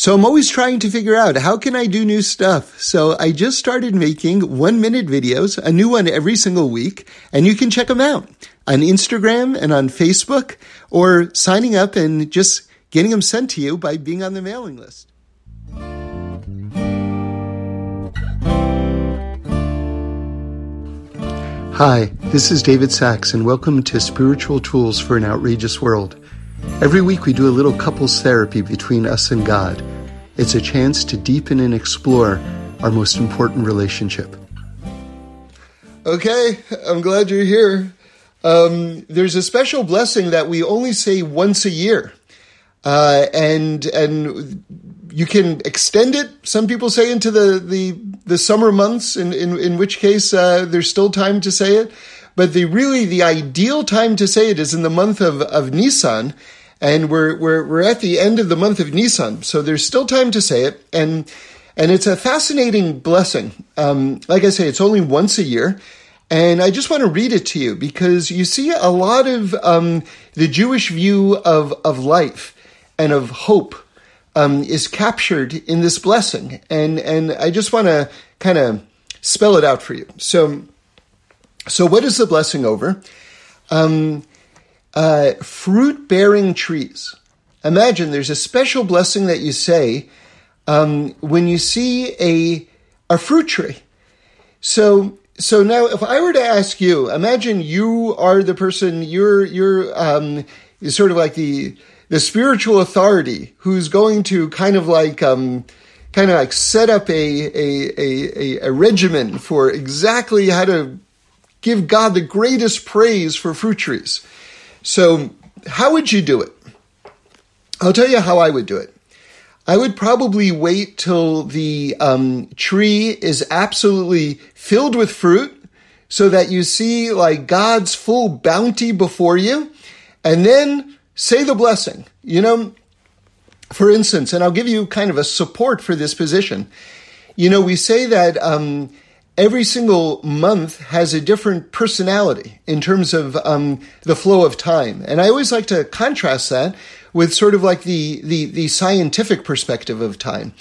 So I'm always trying to figure out how can I do new stuff. So I just started making one minute videos, a new one every single week, and you can check them out on Instagram and on Facebook or signing up and just getting them sent to you by being on the mailing list. Hi, this is David Sacks, and welcome to Spiritual Tools for an Outrageous World. Every week we do a little couples therapy between us and God. It's a chance to deepen and explore our most important relationship. Okay, I'm glad you're here. Um, there's a special blessing that we only say once a year, uh, and and you can extend it. Some people say into the the, the summer months, in, in in which case uh, there's still time to say it. But the really the ideal time to say it is in the month of of Nisan, and we're we're we're at the end of the month of Nisan, so there's still time to say it, and and it's a fascinating blessing. Um, like I say, it's only once a year, and I just want to read it to you because you see a lot of um, the Jewish view of of life and of hope um, is captured in this blessing, and and I just want to kind of spell it out for you. So, so what is the blessing over? Um, uh, fruit bearing trees. Imagine there's a special blessing that you say um, when you see a, a fruit tree. So, so now if I were to ask you, imagine you are the person, you're, you're, um, sort of like the, the spiritual authority who's going to kind of like, um, kind of like set up a, a, a, a, regimen for exactly how to give God the greatest praise for fruit trees. So, how would you do it? I'll tell you how I would do it. I would probably wait till the um, tree is absolutely filled with fruit so that you see like God's full bounty before you and then say the blessing. You know, for instance, and I'll give you kind of a support for this position. You know, we say that um, every single month has a different personality in terms of um, the flow of time. And I always like to contrast that with sort of like the, the, the scientific perspective of time.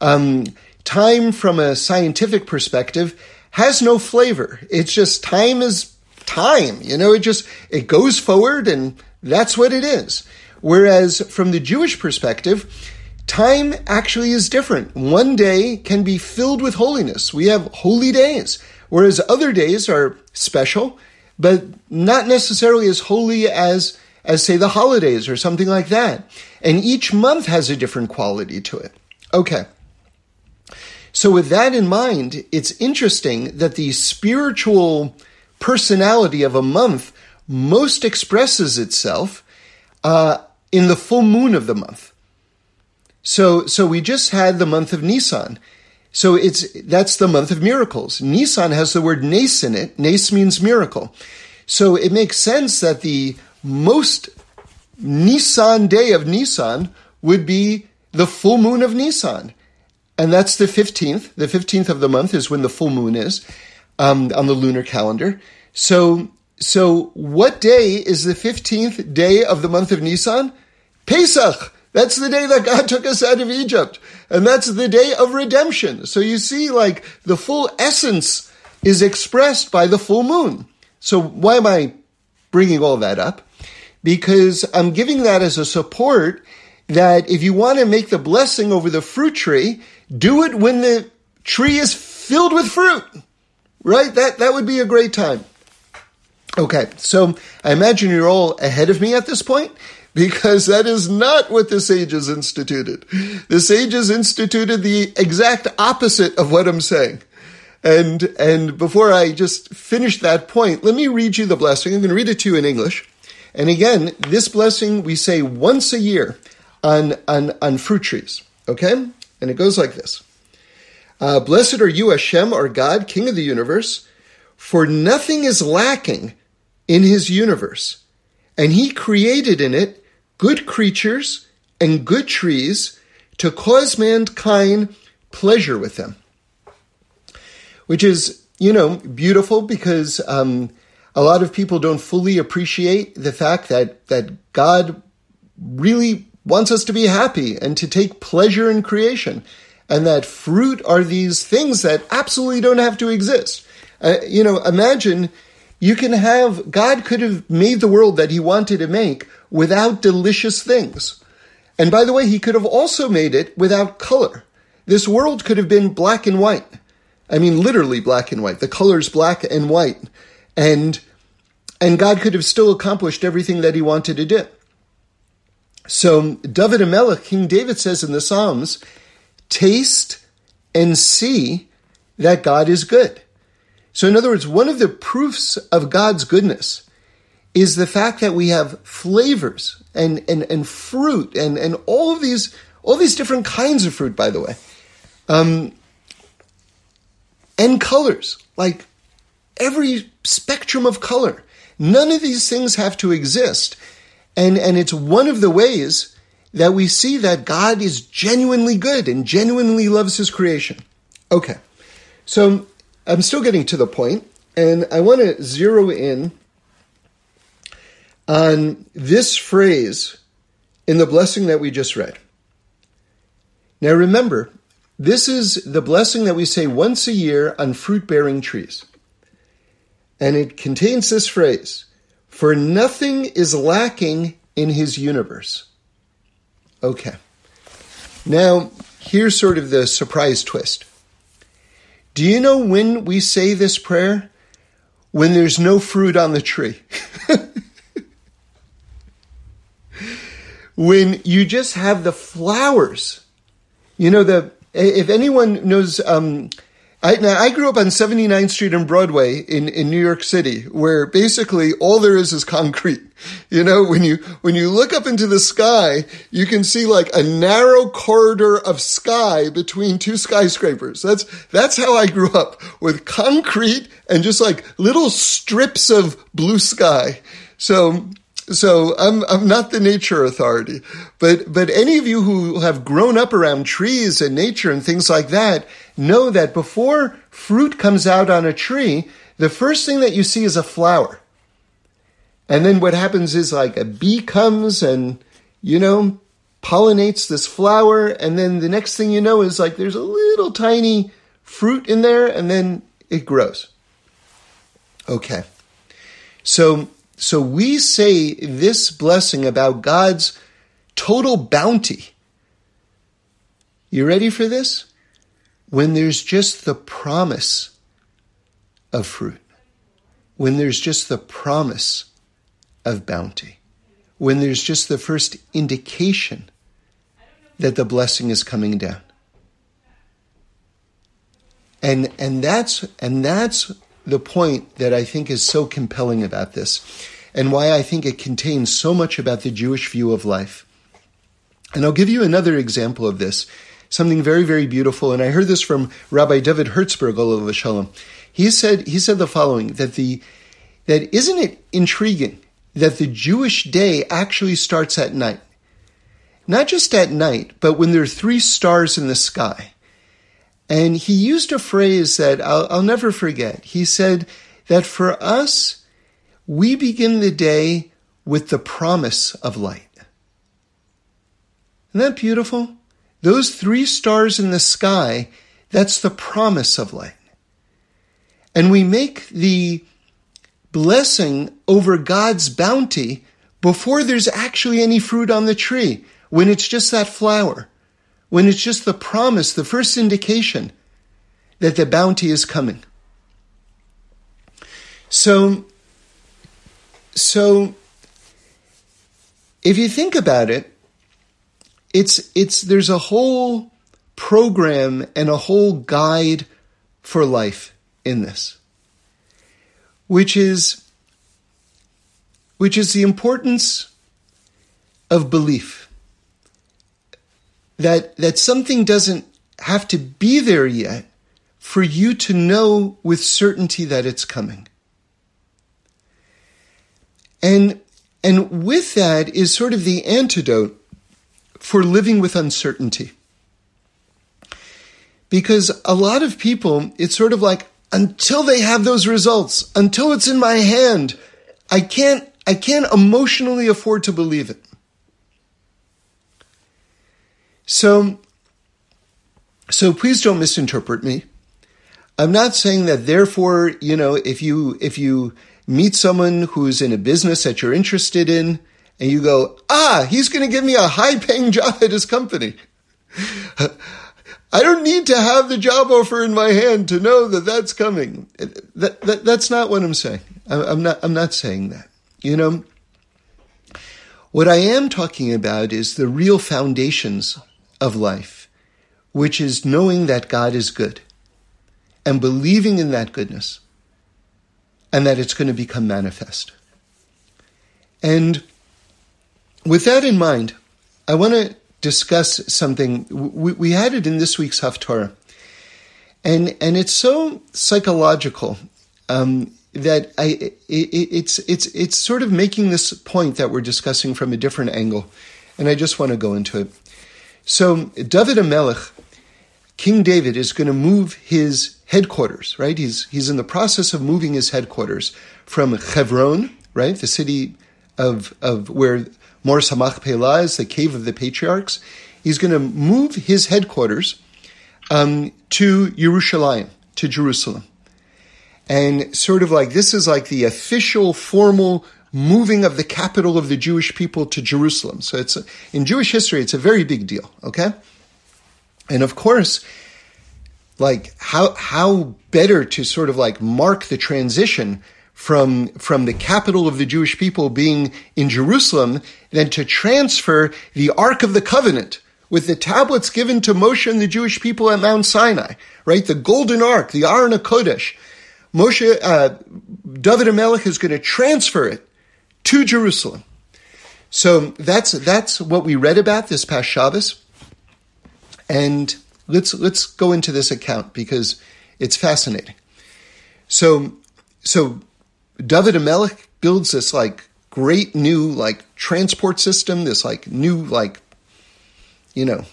Um, time from a scientific perspective has no flavor. It's just time is time. You know, it just, it goes forward and that's what it is. Whereas from the Jewish perspective, Time actually is different. One day can be filled with holiness. We have holy days, whereas other days are special, but not necessarily as holy as, as say the holidays or something like that. And each month has a different quality to it. Okay. So with that in mind, it's interesting that the spiritual personality of a month most expresses itself uh, in the full moon of the month. So, so we just had the month of Nisan. So it's, that's the month of miracles. Nisan has the word nes in it. Nes means miracle. So it makes sense that the most Nisan day of Nisan would be the full moon of Nisan. And that's the 15th. The 15th of the month is when the full moon is um, on the lunar calendar. So, so what day is the 15th day of the month of Nisan? Pesach. That's the day that God took us out of Egypt. And that's the day of redemption. So you see, like, the full essence is expressed by the full moon. So why am I bringing all that up? Because I'm giving that as a support that if you want to make the blessing over the fruit tree, do it when the tree is filled with fruit. Right? That, that would be a great time. Okay, so I imagine you're all ahead of me at this point because that is not what the sages instituted. The sages instituted the exact opposite of what I'm saying. And, and before I just finish that point, let me read you the blessing. I'm going to read it to you in English. And again, this blessing we say once a year on, on, on fruit trees. Okay? And it goes like this. Uh, Blessed are you, Hashem, our God, King of the universe, for nothing is lacking in his universe, and he created in it good creatures and good trees to cause mankind pleasure with them. Which is, you know, beautiful because um, a lot of people don't fully appreciate the fact that, that God really wants us to be happy and to take pleasure in creation. And that fruit are these things that absolutely don't have to exist. Uh, you know, imagine you can have, God could have made the world that he wanted to make without delicious things. And by the way, he could have also made it without color. This world could have been black and white. I mean, literally black and white. The colors black and white. And, and God could have still accomplished everything that he wanted to do. So David HaMelech, King David says in the Psalms, taste and see that God is good. So in other words, one of the proofs of God's goodness is the fact that we have flavors and, and, and fruit and, and all of these, all these different kinds of fruit, by the way. Um, and colors, like every spectrum of color. None of these things have to exist. And, and it's one of the ways that we see that God is genuinely good and genuinely loves his creation. Okay. So I'm still getting to the point, and I want to zero in on this phrase in the blessing that we just read. Now remember, this is the blessing that we say once a year on fruit bearing trees. And it contains this phrase For nothing is lacking in his universe. Okay. Now, here's sort of the surprise twist. Do you know when we say this prayer? When there's no fruit on the tree. when you just have the flowers. You know, the if anyone knows, um, I, now I grew up on 79th Street and Broadway in, in New York City, where basically all there is is concrete. You know, when you, when you look up into the sky, you can see like a narrow corridor of sky between two skyscrapers. That's, that's how I grew up with concrete and just like little strips of blue sky. So so I'm I'm not the nature authority, but but any of you who have grown up around trees and nature and things like that know that before fruit comes out on a tree, the first thing that you see is a flower. And then what happens is like a bee comes and you know pollinates this flower and then the next thing you know is like there's a little tiny fruit in there and then it grows. Okay. So so we say this blessing about God's total bounty. You ready for this? When there's just the promise of fruit, when there's just the promise of bounty, when there's just the first indication that the blessing is coming down. And, and that's, and that's the point that I think is so compelling about this and why I think it contains so much about the Jewish view of life. And I'll give you another example of this, something very, very beautiful. And I heard this from Rabbi David Hertzberg, Olav Shalom. He said, he said the following, that the, that isn't it intriguing that the Jewish day actually starts at night? Not just at night, but when there are three stars in the sky. And he used a phrase that I'll, I'll never forget. He said that for us, we begin the day with the promise of light. Isn't that beautiful? Those three stars in the sky, that's the promise of light. And we make the blessing over God's bounty before there's actually any fruit on the tree, when it's just that flower when it's just the promise, the first indication that the bounty is coming. So, so if you think about it, it's it's there's a whole program and a whole guide for life in this, which is which is the importance of belief that, that something doesn't have to be there yet for you to know with certainty that it's coming. And, and with that is sort of the antidote for living with uncertainty. Because a lot of people, it's sort of like, until they have those results, until it's in my hand, I can't, I can't emotionally afford to believe it. So, so please don't misinterpret me. I'm not saying that therefore, you know, if you, if you meet someone who's in a business that you're interested in and you go, ah, he's going to give me a high paying job at his company. I don't need to have the job offer in my hand to know that that's coming. That, that, that's not what I'm saying. I'm not, I'm not saying that. You know, what I am talking about is the real foundations of life, which is knowing that God is good and believing in that goodness and that it's going to become manifest. And with that in mind, I want to discuss something. We, we had it in this week's Haftarah. And, and it's so psychological um, that I, it, it's, it's, it's sort of making this point that we're discussing from a different angle. And I just want to go into it. So, David HaMelech, King David, is going to move his headquarters, right? He's, he's in the process of moving his headquarters from Hebron, right? The city of, of where Me'oras HaMachpelah is, the cave of the patriarchs. He's going to move his headquarters um, to Yerushalayim, to Jerusalem. And sort of like this is like the official, formal moving of the capital of the Jewish people to Jerusalem. So it's in Jewish history, it's a very big deal. Okay, and of course, like how how better to sort of like mark the transition from from the capital of the Jewish people being in Jerusalem than to transfer the Ark of the Covenant with the tablets given to Moshe and the Jewish people at Mount Sinai, right? The golden ark, the Aron Kodesh. Moshe, uh, David HaMelech is going to transfer it to Jerusalem. So that's that's what we read about this past Shabbos, and let's let's go into this account because it's fascinating. So so David HaMelech builds this like great new like transport system, this like new like you know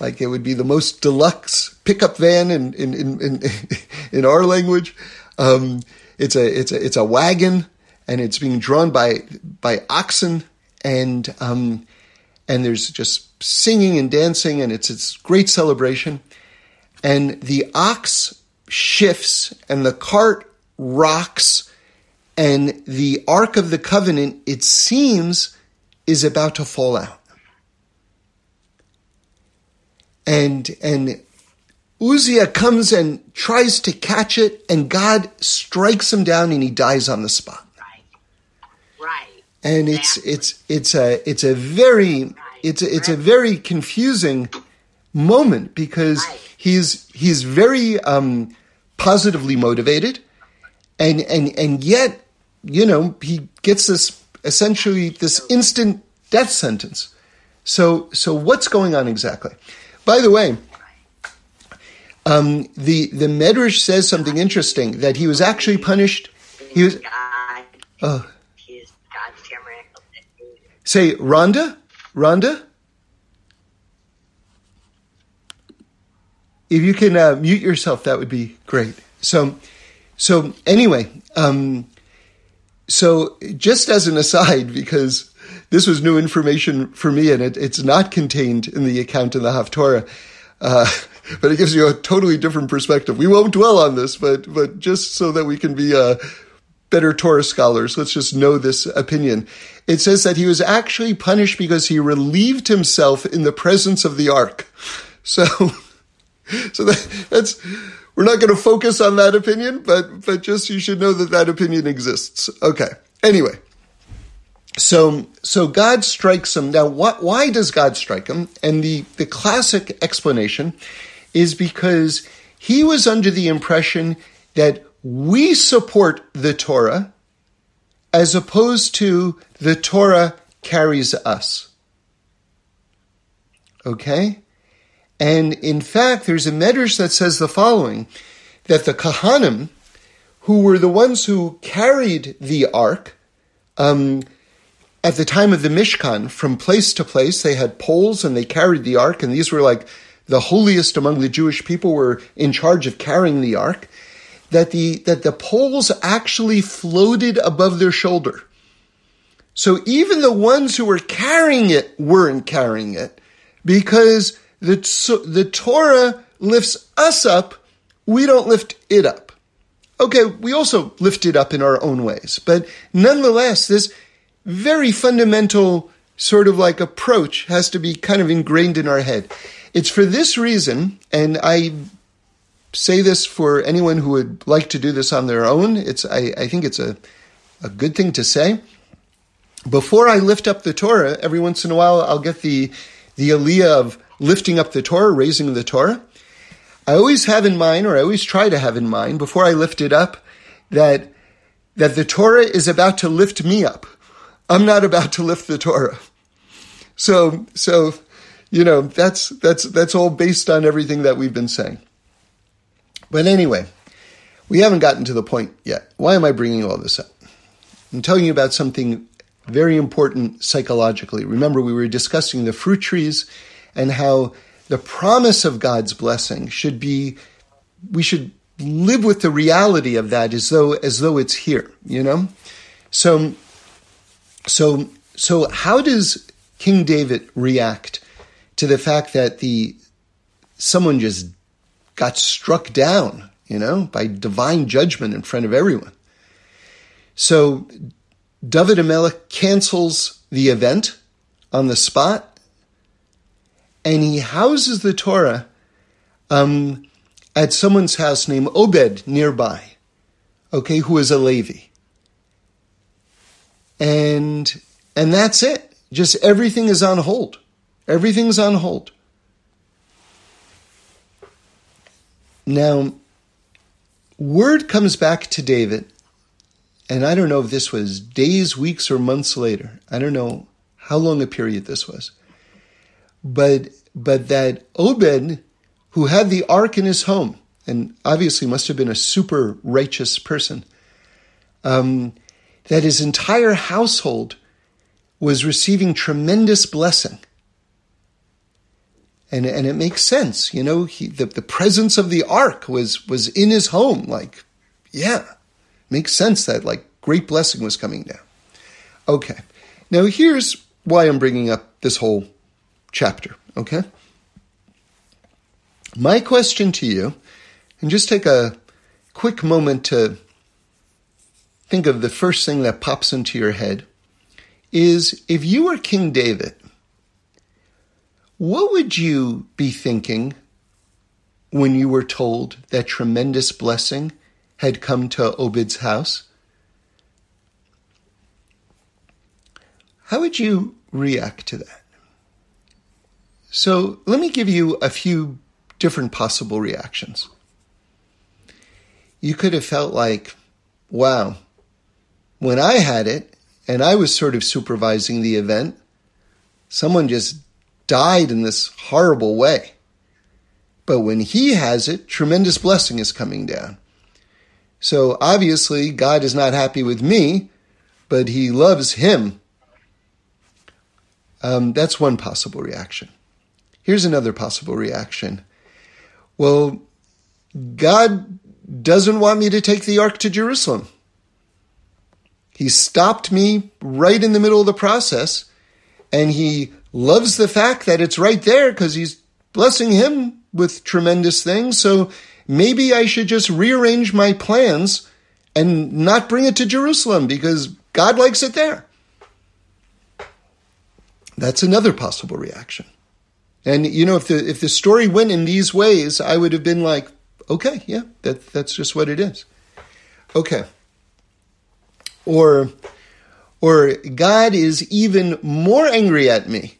like it would be the most deluxe pickup van in in in in, in our language. Um, it's a it's a it's a wagon and it's being drawn by by oxen and um, and there's just singing and dancing and it's it's great celebration and the ox shifts and the cart rocks and the ark of the covenant it seems is about to fall out and and Uzziah comes and tries to catch it, and God strikes him down, and he dies on the spot. Right. Right. And it's it's it's a it's a very it's a, it's a very confusing moment because he's he's very um, positively motivated, and and and yet you know he gets this essentially this instant death sentence. So so what's going on exactly? By the way, um, the the Medrash says something interesting that he was actually punished. He was. Oh. Say, Rhonda, Rhonda. If you can uh, mute yourself, that would be great. So, so anyway, um, so just as an aside, because this was new information for me, and it, it's not contained in the account in the Haftorah. Uh, but it gives you a totally different perspective. We won't dwell on this, but but just so that we can be uh, better Torah scholars, let's just know this opinion. It says that he was actually punished because he relieved himself in the presence of the ark. So, so that, that's we're not going to focus on that opinion, but but just you should know that that opinion exists. Okay. Anyway. So, so God strikes him. Now, what, why does God strike him? And the, the classic explanation is because he was under the impression that we support the Torah as opposed to the Torah carries us. Okay? And in fact, there's a medrash that says the following that the Kahanim, who were the ones who carried the ark, um, at the time of the Mishkan, from place to place, they had poles and they carried the ark, and these were like the holiest among the Jewish people were in charge of carrying the ark. That the that the poles actually floated above their shoulder. So even the ones who were carrying it weren't carrying it, because the, the Torah lifts us up, we don't lift it up. Okay, we also lift it up in our own ways, but nonetheless, this very fundamental sort of like approach has to be kind of ingrained in our head. It's for this reason, and I say this for anyone who would like to do this on their own. It's I, I think it's a, a good thing to say. Before I lift up the Torah, every once in a while I'll get the the aliyah of lifting up the Torah, raising the Torah. I always have in mind, or I always try to have in mind, before I lift it up, that that the Torah is about to lift me up. I'm not about to lift the Torah. So, so, you know, that's, that's, that's all based on everything that we've been saying. But anyway, we haven't gotten to the point yet. Why am I bringing all this up? I'm telling you about something very important psychologically. Remember, we were discussing the fruit trees and how the promise of God's blessing should be, we should live with the reality of that as though, as though it's here, you know? So, so, so how does King David react to the fact that the someone just got struck down, you know, by divine judgment in front of everyone? So David HaMelech cancels the event on the spot, and he houses the Torah um, at someone's house named Obed nearby, okay, who is a Levi and and that's it. Just everything is on hold. Everything's on hold. Now, word comes back to David, and I don't know if this was days, weeks, or months later. I don't know how long a period this was. But but that Obed, who had the ark in his home, and obviously must have been a super righteous person, um, that his entire household was receiving tremendous blessing. And, and it makes sense, you know, he, the, the presence of the ark was, was in his home. Like, yeah, makes sense that like great blessing was coming down. Okay. Now here's why I'm bringing up this whole chapter. Okay. My question to you, and just take a quick moment to think of the first thing that pops into your head is if you were King David, what would you be thinking when you were told that tremendous blessing had come to Obed's house? How would you react to that? So let me give you a few different possible reactions. You could have felt like, wow, when I had it, and I was sort of supervising the event, someone just died in this horrible way. But when he has it, tremendous blessing is coming down. So obviously, God is not happy with me, but he loves him. Um, that's one possible reaction. Here's another possible reaction. Well, God doesn't want me to take the ark to Jerusalem. He stopped me right in the middle of the process, and he loves the fact that it's right there because he's blessing him with tremendous things. So maybe I should just rearrange my plans and not bring it to Jerusalem because God likes it there. That's another possible reaction. And you know, if the if the story went in these ways, I would have been like, okay, yeah, that that's just what it is. Okay or or God is even more angry at me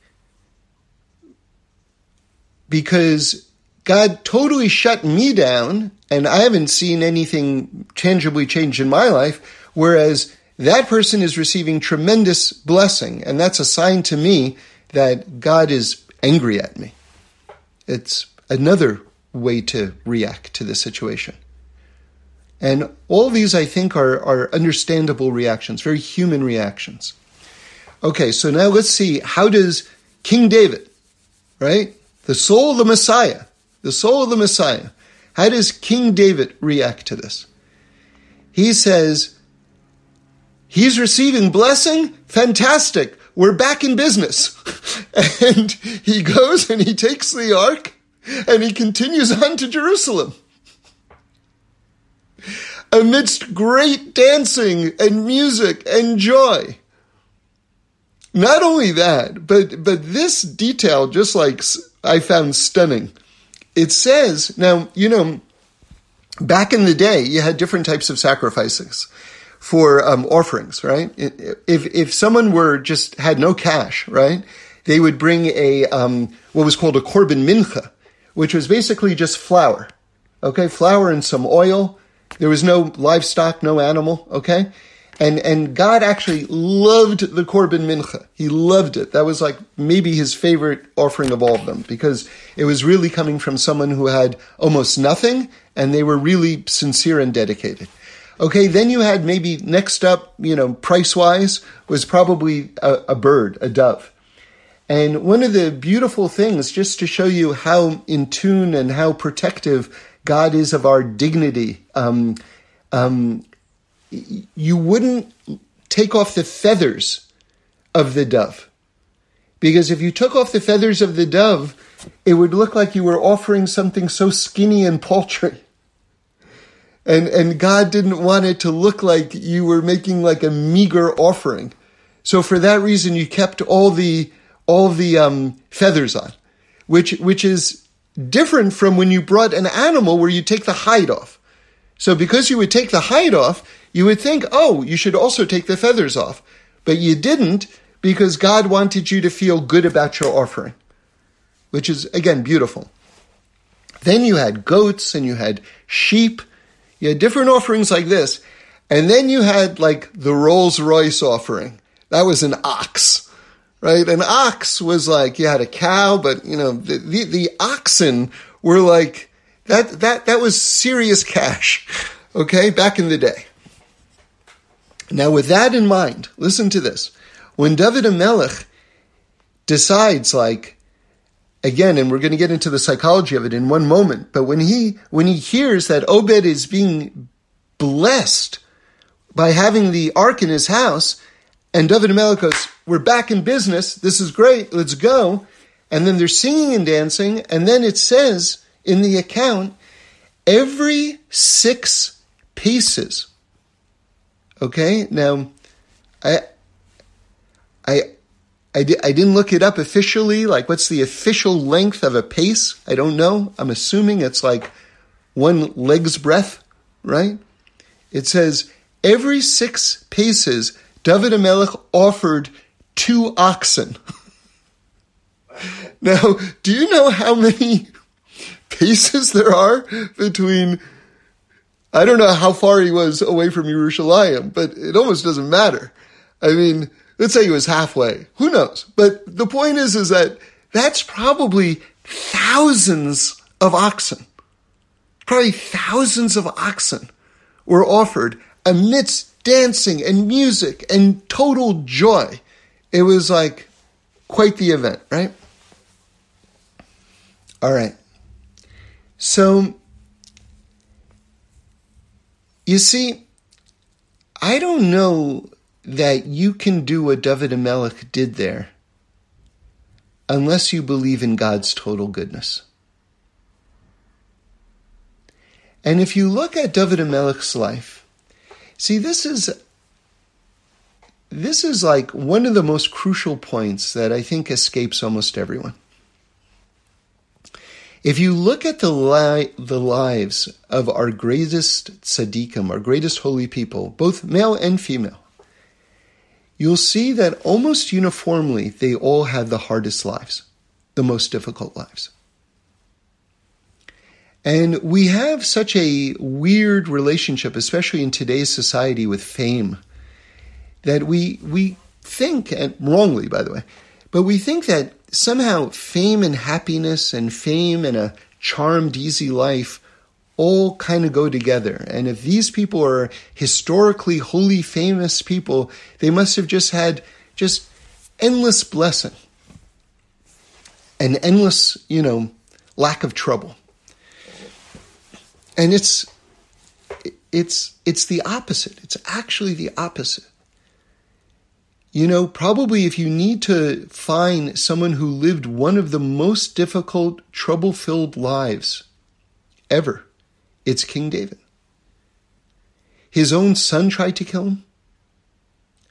because God totally shut me down and I haven't seen anything tangibly change in my life, whereas that person is receiving tremendous blessing, and that's a sign to me that God is angry at me. It's another way to react to the situation. And all these, I think, are, are understandable reactions, very human reactions. Okay, so now let's see how does King David, right? The soul of the Messiah, the soul of the Messiah, how does King David react to this? He says, He's receiving blessing? Fantastic. we're back in business. And he goes and he takes the ark and he continues on to Jerusalem. Amidst great dancing and music and joy. Not only that, but, but this detail, just like I found stunning. It says, now, you know, back in the day, you had different types of sacrifices for um, offerings, right? If if someone were just had no cash, right, they would bring a um, what was called a korban mincha, which was basically just flour, okay, flour and some oil. There was no livestock, no animal, okay, and and God actually loved the korban mincha. He loved it. That was like maybe his favorite offering of all of them because it was really coming from someone who had almost nothing, and they were really sincere and dedicated. Okay, then you had maybe next up, you know, price wise, was probably a, a, bird, a dove. And one of the beautiful things, just to show you how in tune and how protective God is of our dignity, um, um, you wouldn't take off the feathers of the dove. Because if you took off the feathers of the dove, it would look like you were offering something so skinny and paltry and and God didn't want it to look like you were making like a meager offering. So for that reason, you kept all the all the um, feathers on, which which is different from when you brought an animal where you take the hide off. So because you would take the hide off, you would think, oh, you should also take the feathers off, but you didn't because God wanted you to feel good about your offering, which is again beautiful. Then you had goats and you had sheep you had different offerings like this. And then you had like the Rolls Royce offering. That was an ox, right? An ox was like, you had a cow, but you know, the, the, the oxen were like, that, that, that was serious cash, okay, back in the day. Now, with that in mind, listen to this. When David HaMelech decides, like, again, and we're going to get into the psychology of it in one moment, but when he, when he hears that Obed is being blessed by having the ark in his house, and David Melech goes, we're back in business, this is great, let's go. And then they're singing and dancing, and then it says in the account, every six paces. Okay, now, I, I, I, di- I didn't look it up officially. Like, what's the official length of a pace? I don't know. I'm assuming it's like one leg's breadth, right? It says every six paces, David HaMelech offered two oxen. now, do you know how many paces there are between? I don't know how far he was away from Yerushalayim, but it almost doesn't matter. I mean, Let's say he was halfway. Who knows? But the point is, is that that's probably thousands of oxen. Probably thousands of oxen were offered amidst dancing and music and total joy. It was like quite the event, right? All right. So, you see, I don't know that you can do what David HaMelech did there unless you believe in God's total goodness. And if you look at David HaMelech's life, see, this is this is like one of the most crucial points that I think escapes almost everyone. If you look at the, li- the lives of our greatest tzaddikim, our greatest holy people, both male and female, you'll see that almost uniformly they all had the hardest lives, the most difficult lives. And we have such a weird relationship, especially in today's society, with fame, that we we think, and wrongly, by the way, but we think that somehow fame and happiness and fame and a charmed, easy life all kind of go together. And if these people are historically holy, famous people, they must have just had just endless blessing and endless, you know, lack of trouble. And it's it's it's the opposite. It's actually the opposite. You know, probably if you need to find someone who lived one of the most difficult, trouble filled lives ever, it's King David. His own son tried to kill him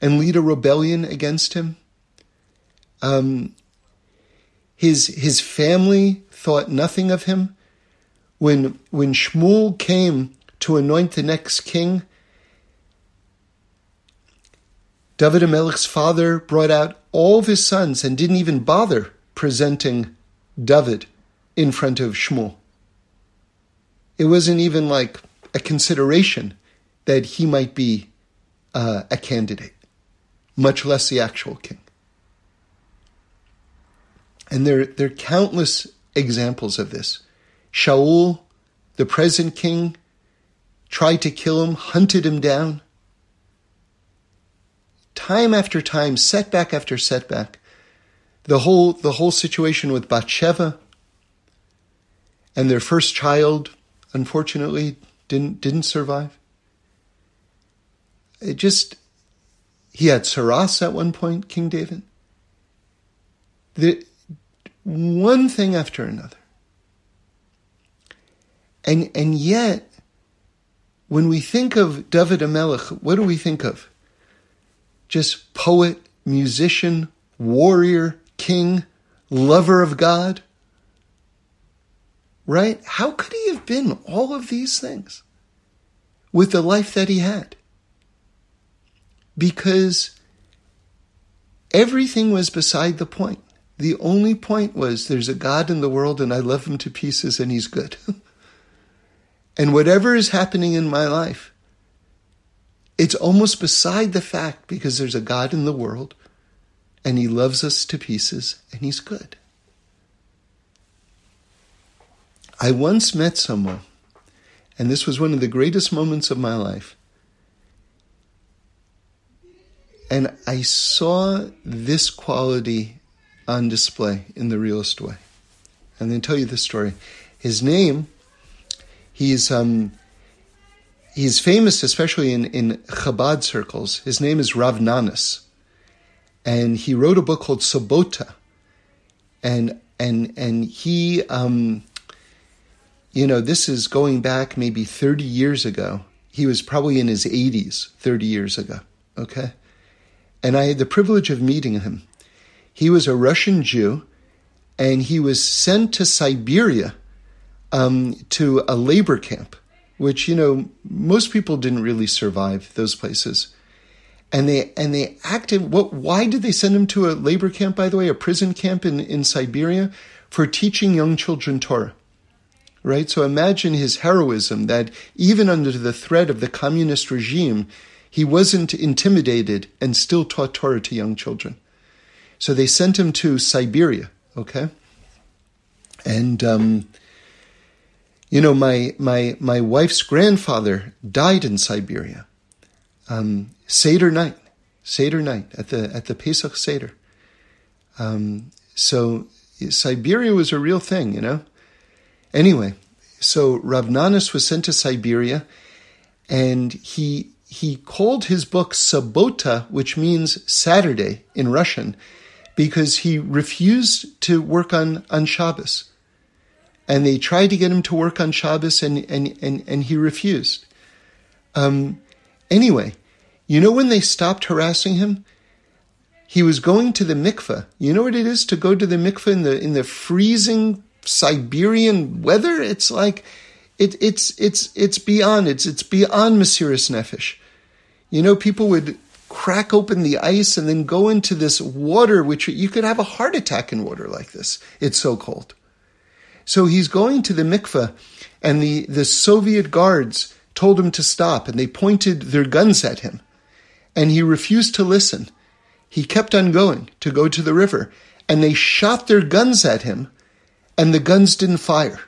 and lead a rebellion against him. Um, his, his family thought nothing of him. When, when Shmuel came to anoint the next king, David HaMelech's father brought out all of his sons and didn't even bother presenting David in front of Shmuel. It wasn't even like a consideration that he might be uh, a candidate, much less the actual king. And there, there are countless examples of this. Shaul, the present king, tried to kill him, hunted him down time after time, setback after setback. The whole, the whole situation with Bathsheba and their first child, unfortunately, didn't, didn't survive. It just, he had Saras at one point, King David. The, one thing after another. And, and yet, when we think of David HaMelech, what do we think of? Just poet, musician, warrior, king, lover of God? Right? How could he have been all of these things with the life that he had? Because everything was beside the point. The only point was there's a God in the world and I love him to pieces and he's good. and whatever is happening in my life, it's almost beside the fact because there's a God in the world and he loves us to pieces and he's good. I once met someone, and this was one of the greatest moments of my life. And I saw this quality on display in the realest way. I'm tell you this story. His name, he's um, he's famous, especially in, in Chabad circles. His name is Rav Nanes. And he wrote a book called Subbota. And, and, and he, um, you know, this is going back maybe 30 years ago. He was probably in his 80s 30 years ago. Okay. And I had the privilege of meeting him. He was a Russian Jew and he was sent to Siberia um, to a labor camp which you know most people didn't really survive those places. And they and they acted what why did they send him to a labor camp by the way a prison camp in in Siberia for teaching young children Torah? Right? So imagine his heroism that even under the threat of the communist regime he wasn't intimidated and still taught Torah to young children. So they sent him to Siberia okay? And um, you know, my my my wife's grandfather died in Siberia. Um, Seder night, Seder night at the at the Pesach Seder. Um, so Siberia was a real thing, you know. Anyway, so Rav Nanes was sent to Siberia, and he he called his book Subbota, which means Saturday in Russian, because he refused to work on on Shabbos and they tried to get him to work on Shabbos, and and and, and he refused. Um, anyway, you know when they stopped harassing him, he was going to the mikveh. You know what it is to go to the mikveh in the in the freezing Siberian weather? It's like it, it's it's it's beyond it's it's beyond Mesiris Nefesh. You know, people would crack open the ice and then go into this water, which you could have a heart attack in water like this. It's so cold. So he's going to the mikveh, and the, the Soviet guards told him to stop, and they pointed their guns at him. And he refused to listen. He kept on going to go to the river, and they shot their guns at him, and the guns didn't fire.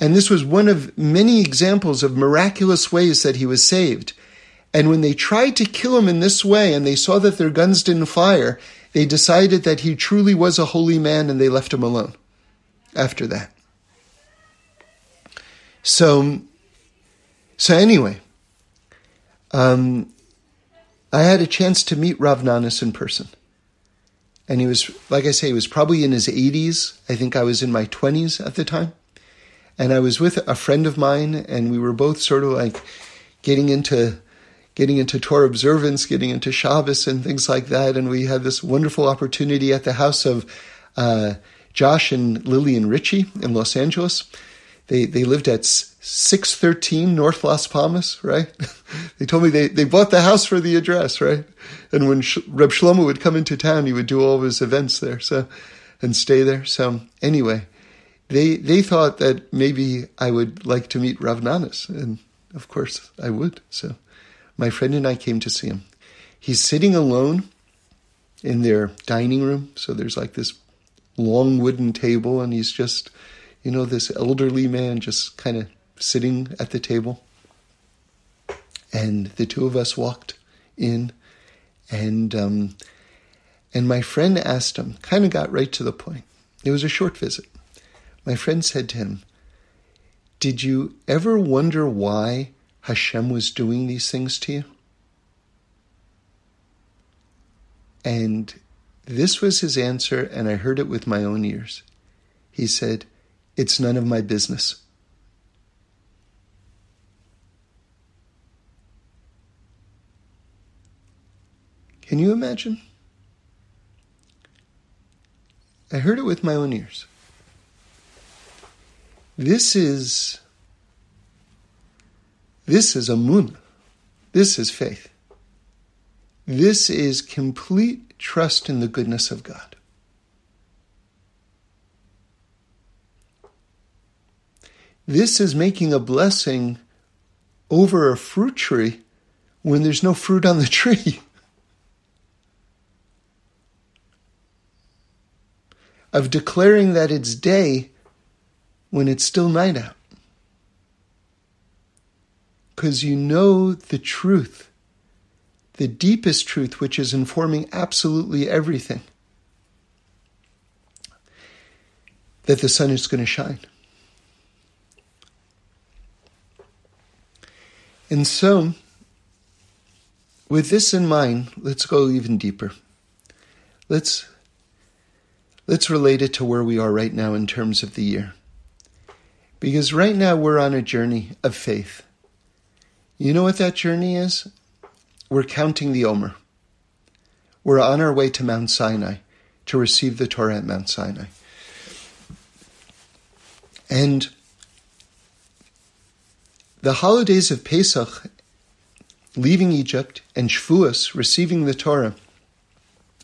And this was one of many examples of miraculous ways that he was saved. And when they tried to kill him in this way and they saw that their guns didn't fire, they decided that he truly was a holy man and they left him alone after that. So, so anyway, um, I had a chance to meet Rav Nanes in person. And he was, like I say, he was probably in his 80s. I think I was in my 20s at the time. And I was with a friend of mine, and we were both sort of like getting into getting into Torah observance, getting into Shabbos and things like that. And we had this wonderful opportunity at the house of uh, Josh and Lillian Ritchie in Los Angeles. They they lived at six thirteen North Las Palmas, right? they told me they, they bought the house for the address, right? And when Sh- Reb Shlomo would come into town, he would do all his events there, so and stay there. So anyway, they they thought that maybe I would like to meet Rav Nanes, and of course I would. So my friend and I came to see him. He's sitting alone in their dining room. So there's like this long wooden table, and he's just, you know, this elderly man just kind of sitting at the table. And the two of us walked in, and um, and my friend asked him, kind of got right to the point. It was a short visit. My friend said to him, Did you ever wonder why Hashem was doing these things to you? And this was his answer, and I heard it with my own ears. He said, It's none of my business. Can you imagine? I heard it with my own ears. This is this is amun. This is faith. This is complete trust in the goodness of God. This is making a blessing over a fruit tree when there's no fruit on the tree. of declaring that it's day when it's still night out. Because you know the truth the deepest truth, which is informing absolutely everything, that the sun is going to shine. And so, with this in mind, let's go even deeper. Let's let's relate it to where we are right now in terms of the year. Because right now we're on a journey of faith. You know what that journey is? We're counting the Omer. We're on our way to Mount Sinai to receive the Torah at Mount Sinai. And the holidays of Pesach, leaving Egypt, and Shavuos, receiving the Torah,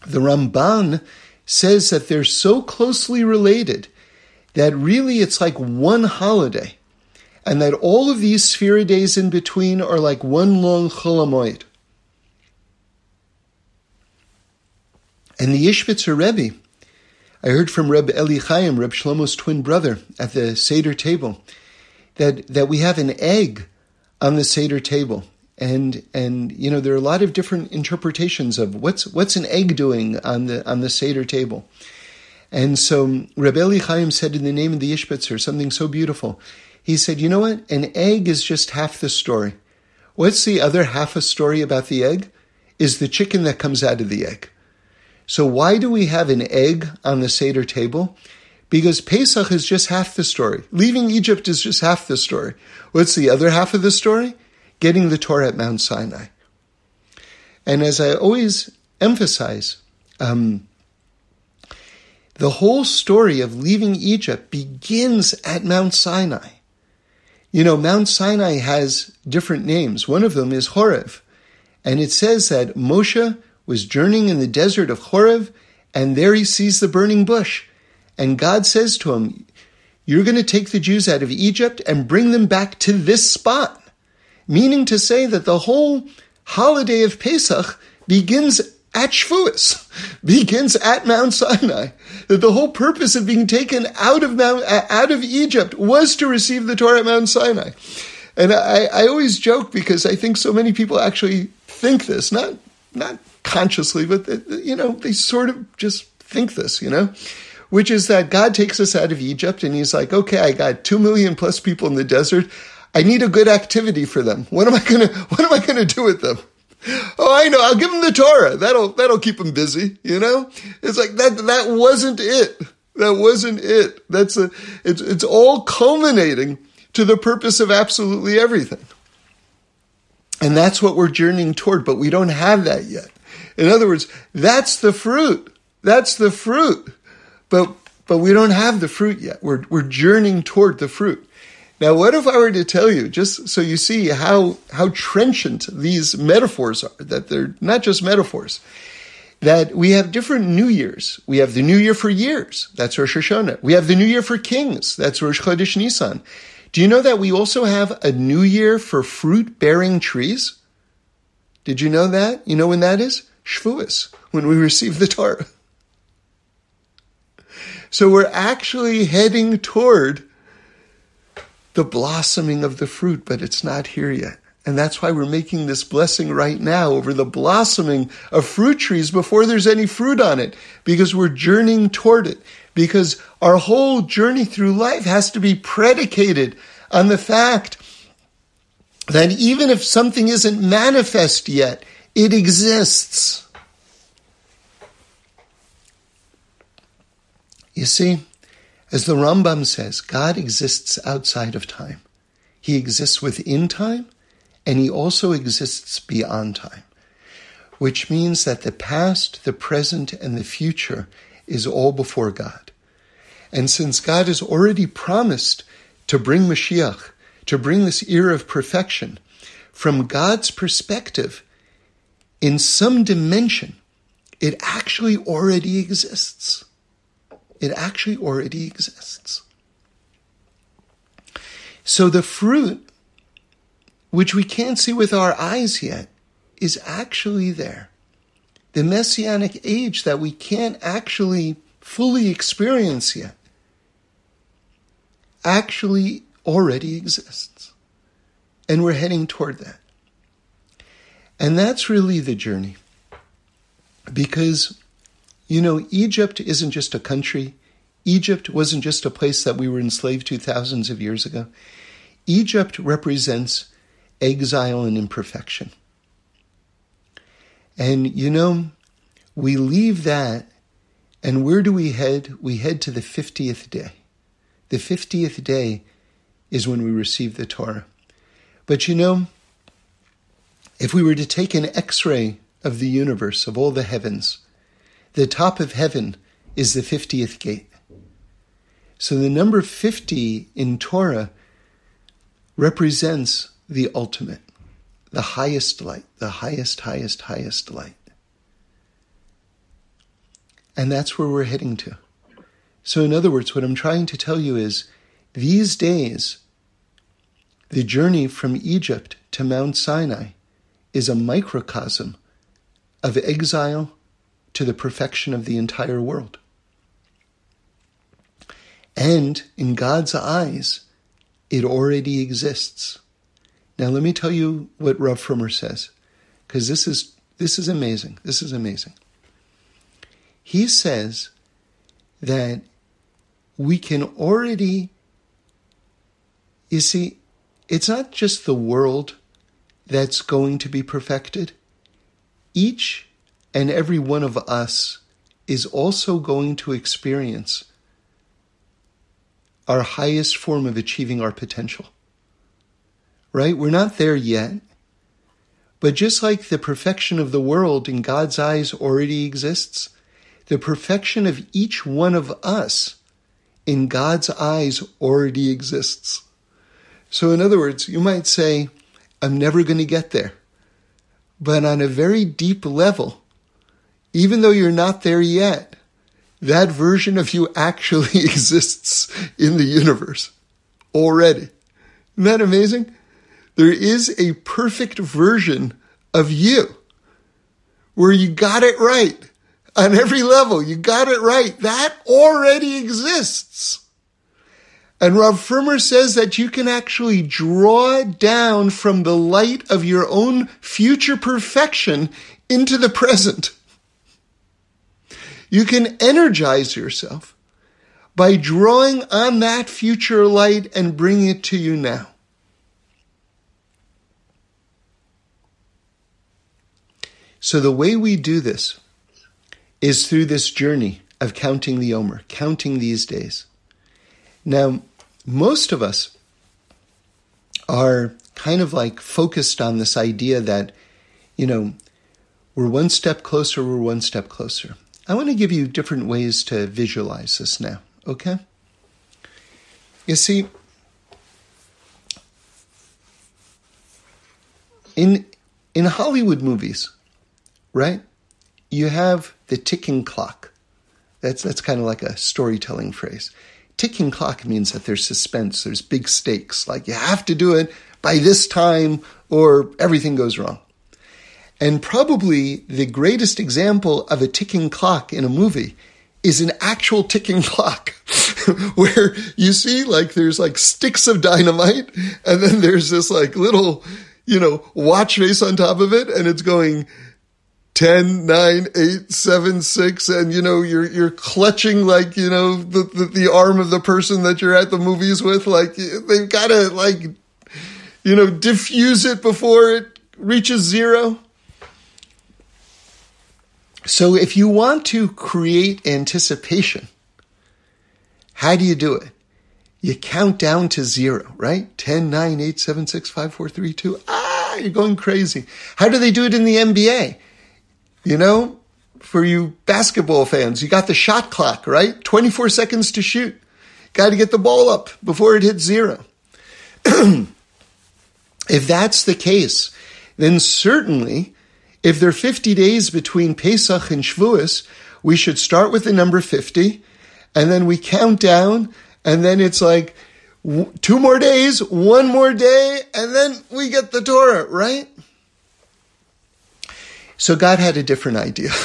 the Ramban says that they're so closely related that really it's like one holiday, and that all of these Sefira days in between are like one long Chol Hamoed. And the Ishbitzer Rebbe, I heard from Reb Eli Chaim, Reb Shlomo's twin brother, at the Seder table, that, that we have an egg on the Seder table. And and you know there are a lot of different interpretations of what's what's an egg doing on the on the Seder table. And so Reb Eli Chaim said in the name of the Ishbitzer something so beautiful. He said, you know what? An egg is just half the story. What's the other half a story about the egg? Is the chicken that comes out of the egg. So why do we have an egg on the Seder table? Because Pesach is just half the story. Leaving Egypt is just half the story. What's the other half of the story? Getting the Torah at Mount Sinai. And as I always emphasize, um, the whole story of leaving Egypt begins at Mount Sinai. You know, Mount Sinai has different names. One of them is Horeb. And it says that Moshe was journeying in the desert of Horeb, and there he sees the burning bush. And God says to him, You're going to take the Jews out of Egypt and bring them back to this spot. Meaning to say that the whole holiday of Pesach begins at Shavuos, begins at Mount Sinai. That the whole purpose of being taken out of Mount, out of Egypt was to receive the Torah at Mount Sinai. And I, I always joke because I think so many people actually think this, not not consciously, but uh, you know, they sort of just think this, you know, which is that God takes us out of Egypt and he's like, okay, I got two million plus people in the desert. I need a good activity for them. What am I going to, what am I going to do with them? Oh, I know. I'll give them the Torah. That'll that'll keep them busy. You know, it's like that. That wasn't it. That wasn't it. That's a. It's it's all culminating to the purpose of absolutely everything. And that's what we're journeying toward, but we don't have that yet. In other words, that's the fruit. That's the fruit. But but we don't have the fruit yet. We're we're journeying toward the fruit. Now, what if I were to tell you, just so you see how how trenchant these metaphors are, that they're not just metaphors, that we have different New Years. We have the New Year for years. That's Rosh Hashanah. We have the New Year for kings. That's Rosh Chodesh Nisan. Do you know that we also have a new year for fruit bearing trees? Did you know that? You know when that is? Shavuos, when we receive the Torah. So we're actually heading toward the blossoming of the fruit, but it's not here yet. And that's why we're making this blessing right now over the blossoming of fruit trees before there's any fruit on it, because we're journeying toward it because our whole journey through life has to be predicated on the fact that even if something isn't manifest yet, it exists. You see, as the Rambam says, God exists outside of time. He exists within time, and he also exists beyond time, which means that the past, the present, and the future is all before God. And since God has already promised to bring Mashiach, to bring this era of perfection, from God's perspective, in some dimension, it actually already exists. It actually already exists. So the fruit, which we can't see with our eyes yet, is actually there. The messianic age that we can't actually fully experience yet actually already exists. And we're heading toward that. And that's really the journey. Because, you know, Egypt isn't just a country. Egypt wasn't just a place that we were enslaved to thousands of years ago. Egypt represents exile and imperfection. And, you know, we leave that and where do we head? We head to the 50th day. The 50th day is when we receive the Torah. But you know, if we were to take an x ray of the universe, of all the heavens, the top of heaven is the 50th gate. So the number 50 in Torah represents the ultimate, the highest light, the highest, highest, highest light. And that's where we're heading to. So, in other words, what I'm trying to tell you is these days, the journey from Egypt to Mount Sinai is a microcosm of exile to the perfection of the entire world. And in God's eyes, it already exists. Now, let me tell you what Rav Frommer says, because this is, this is amazing. This is amazing he says that we can already, you see, it's not just the world that's going to be perfected. Each and every one of us is also going to experience our highest form of achieving our potential. Right? We're not there yet. But just like the perfection of the world in God's eyes already exists, the perfection of each one of us in God's eyes already exists. So, in other words, you might say, I'm never going to get there. But on a very deep level, even though you're not there yet, that version of you actually exists in the universe already. Isn't that amazing? There is a perfect version of you where you got it right on every level. You got it right. That already exists. And Rav Frommer says that you can actually draw down from the light of your own future perfection into the present. You can energize yourself by drawing on that future light and bringing it to you now. So the way we do this is through this journey of counting the Omer, counting these days. Now, most of us are kind of like focused on this idea that, you know, we're one step closer, we're one step closer. I want to give you different ways to visualize this now, okay? You see, in in Hollywood movies, right? You have the ticking clock. That's that's kind of like a storytelling phrase. Ticking clock means that there's suspense, there's big stakes, like you have to do it by this time or everything goes wrong. And probably the greatest example of a ticking clock in a movie is an actual ticking clock where you see like there's like sticks of dynamite and then there's this like little, you know, watch face on top of it and it's going 10, 9, 8, 7, 6, and you know, you're, you're clutching like, you know, the, the, the arm of the person that you're at the movies with. Like, they've got to like, you know, diffuse it before it reaches zero. So if you want to create anticipation, how do you do it? You count down to zero, right? 10, 9, 8, 7, 6, 5, 4, 3, 2. Ah, you're going crazy. How do they do it in the NBA? You know, for you basketball fans, you got the shot clock, right? 24 seconds to shoot. Got to get the ball up before it hits zero. if that's the case, then certainly, if there are 50 days between Pesach and Shavuos, we should start with the number 50, and then we count down, and then it's like two more days, one more day, and then we get the Torah, right? So God had a different idea.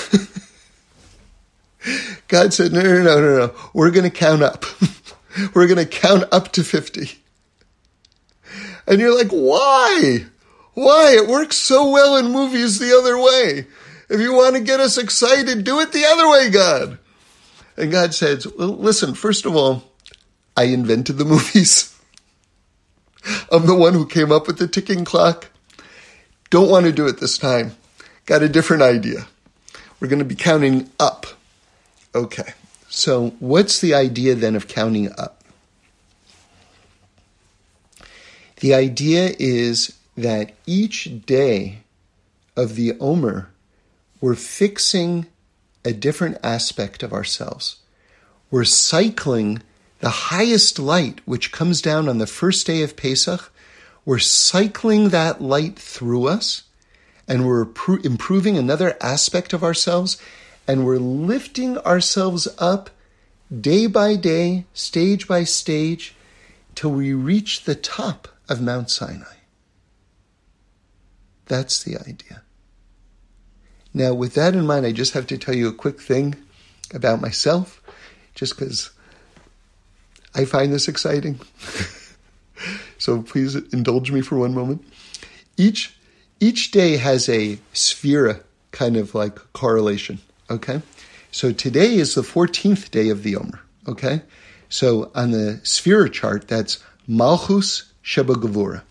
God said, no, no, no, no, no. We're going to count up. We're going to count up to 50. And you're like, why? Why? It works so well in movies the other way. If you want to get us excited, do it the other way, God. And God says, well, listen, first of all, I invented the movies. I'm the one who came up with the ticking clock. Don't want to do it this time got a different idea. We're going to be counting up. Okay, so what's the idea then of counting up? The idea is that each day of the Omer, we're fixing a different aspect of ourselves. We're cycling the highest light, which comes down on the first day of Pesach. We're cycling that light through us and we're improving another aspect of ourselves and we're lifting ourselves up day by day, stage by stage, till we reach the top of Mount Sinai. That's the idea. Now, with that in mind, I just have to tell you a quick thing about myself, just because I find this exciting. so please indulge me for one moment. Each each day has a sefira kind of like correlation. Okay. So today is the 14th day of the Omer. Okay. So on the sefira chart, that's Malchus Sheba Gevura.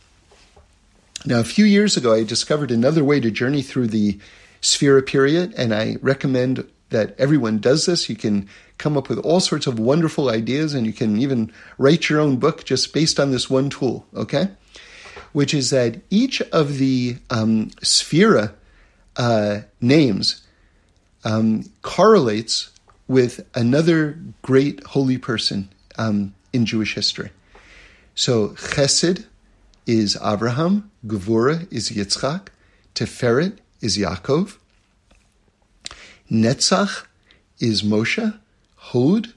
Now, a few years ago, I discovered another way to journey through the sefira period, and I recommend that everyone does this. You can come up with all sorts of wonderful ideas, and you can even write your own book just based on this one tool, okay? Which is that each of the um, sefira uh, names um, correlates with another great holy person um, in Jewish history. So Chesed is Abraham, Gevura is Yitzchak, Teferet is Yaakov, Netzach is Moshe, Hod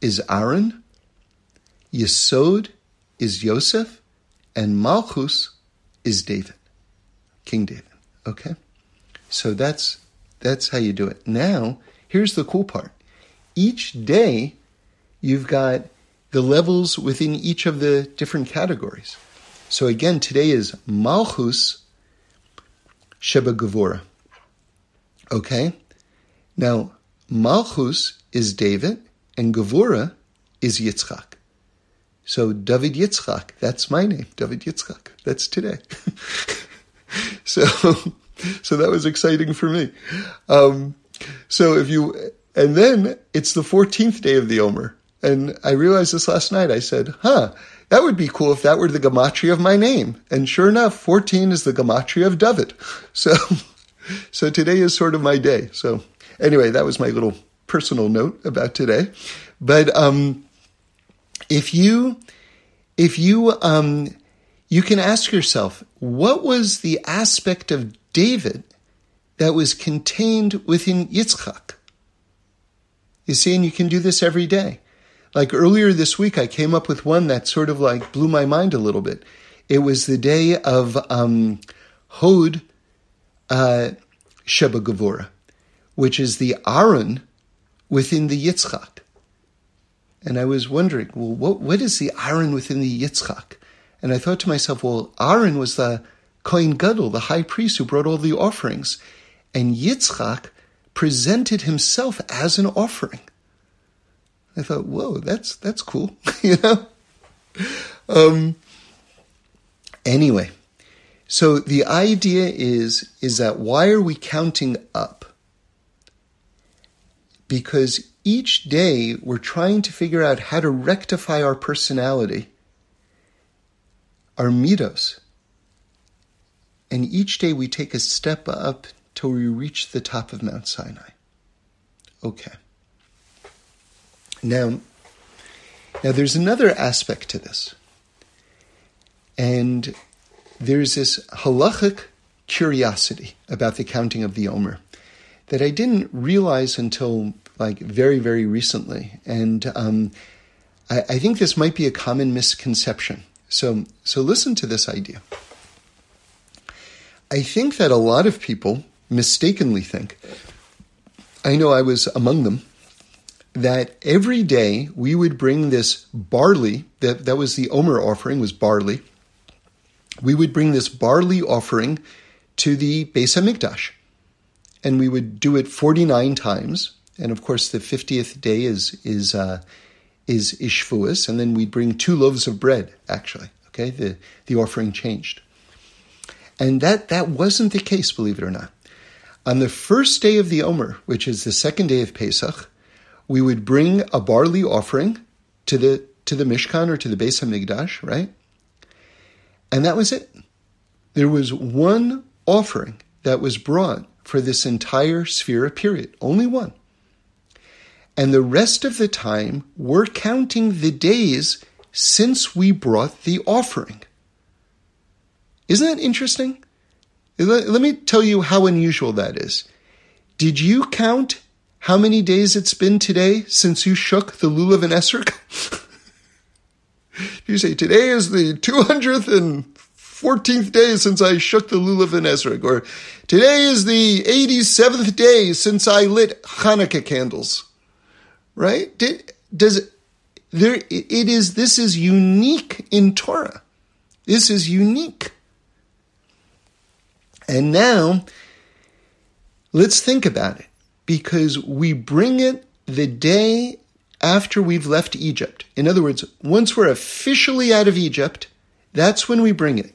is Aaron, Yesod is Yosef, and Malchus is David, King David. Okay? So that's that's how you do it. Now, here's the cool part. Each day you've got the levels within each of the different categories. So again, today is Malchus Sheba Gevura. Okay? Now, Malchus is David and Gevura is Yitzchak. So David Yitzchak, that's my name, David Yitzchak. That's today. so so that was exciting for me. Um, so if you, and then it's the 14th day of the Omer. And I realized this last night. I said, huh, that would be cool if that were the gematria of my name. And sure enough, 14 is the gematria of David. So, so today is sort of my day. So anyway, that was my little personal note about today. But, um, if you, if you, um, you can ask yourself, what was the aspect of David that was contained within Yitzchak? You see, and you can do this every day. Like earlier this week, I came up with one that sort of like blew my mind a little bit. It was the day of um, Hod uh, Sheba Gevura, which is the Aaron within the Yitzchak. And I was wondering, well, what, what is the Aaron within the Yitzchak? And I thought to myself, well, Aaron was the Kohen Gadol, the high priest who brought all the offerings. And Yitzchak presented himself as an offering. I thought, whoa, that's that's cool, you know. Um, anyway, so the idea is is that why are we counting up? Because each day we're trying to figure out how to rectify our personality, our middos, and each day we take a step up till we reach the top of Mount Sinai. Okay. Now, now there's another aspect to this. And there's this halachic curiosity about the counting of the Omer that I didn't realize until like very, very recently. And um, I, I think this might be a common misconception. So, so listen to this idea. I think that a lot of people mistakenly think, I know I was among them, that every day we would bring this barley, that, that was the Omer offering, was barley. We would bring this barley offering to the Beis HaMikdash. And we would do it 49 times. And of course, the 50th day is, is, uh, is Shavuos. And then we'd bring two loaves of bread, actually. Okay, the, the offering changed. And that, that wasn't the case, believe it or not. On the first day of the Omer, which is the second day of Pesach, we would bring a barley offering to the to the Mishkan or to the Beis Hamikdash, right? And that was it. There was one offering that was brought for this entire Sefira period, only one. And the rest of the time, we're counting the days since we brought the offering. Isn't that interesting? Let, me tell you how unusual that is. Did you count how many days it's been today since you shook the lulav and esrog? you say, today is the 214th day since I shook the lulav and esrog, or today is the 87th day since I lit Hanukkah candles. Right? Did, does there, it is, this is unique in Torah. This is unique. And now, let's think about it because we bring it the day after we've left Egypt. In other words, once we're officially out of Egypt, that's when we bring it.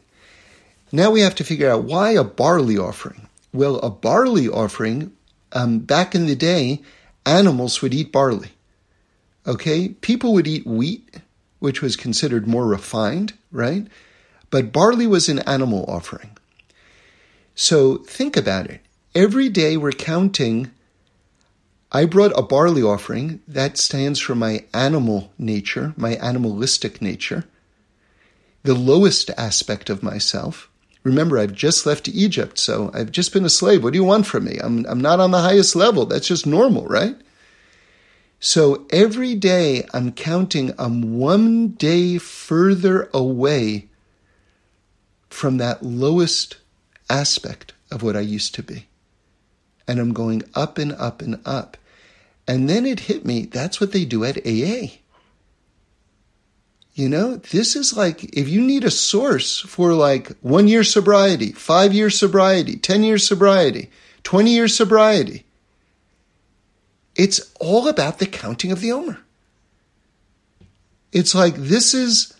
Now we have to figure out why a barley offering. Well, a barley offering, um, back in the day, animals would eat barley. Okay? People would eat wheat, which was considered more refined, right? But barley was an animal offering. So think about it. Every day we're counting I brought a barley offering that stands for my animal nature, my animalistic nature, the lowest aspect of myself. Remember, I've just left Egypt, so I've just been a slave. What do you want from me? I'm, I'm not on the highest level. That's just normal, right? So every day I'm counting, I'm one day further away from that lowest aspect of what I used to be. And I'm going up and up and up. And then it hit me that's what they do at AA. You know, this is like if you need a source for like one year sobriety, five year sobriety, 10 year sobriety, 20 year sobriety, it's all about the counting of the Omer. It's like this is,